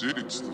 that's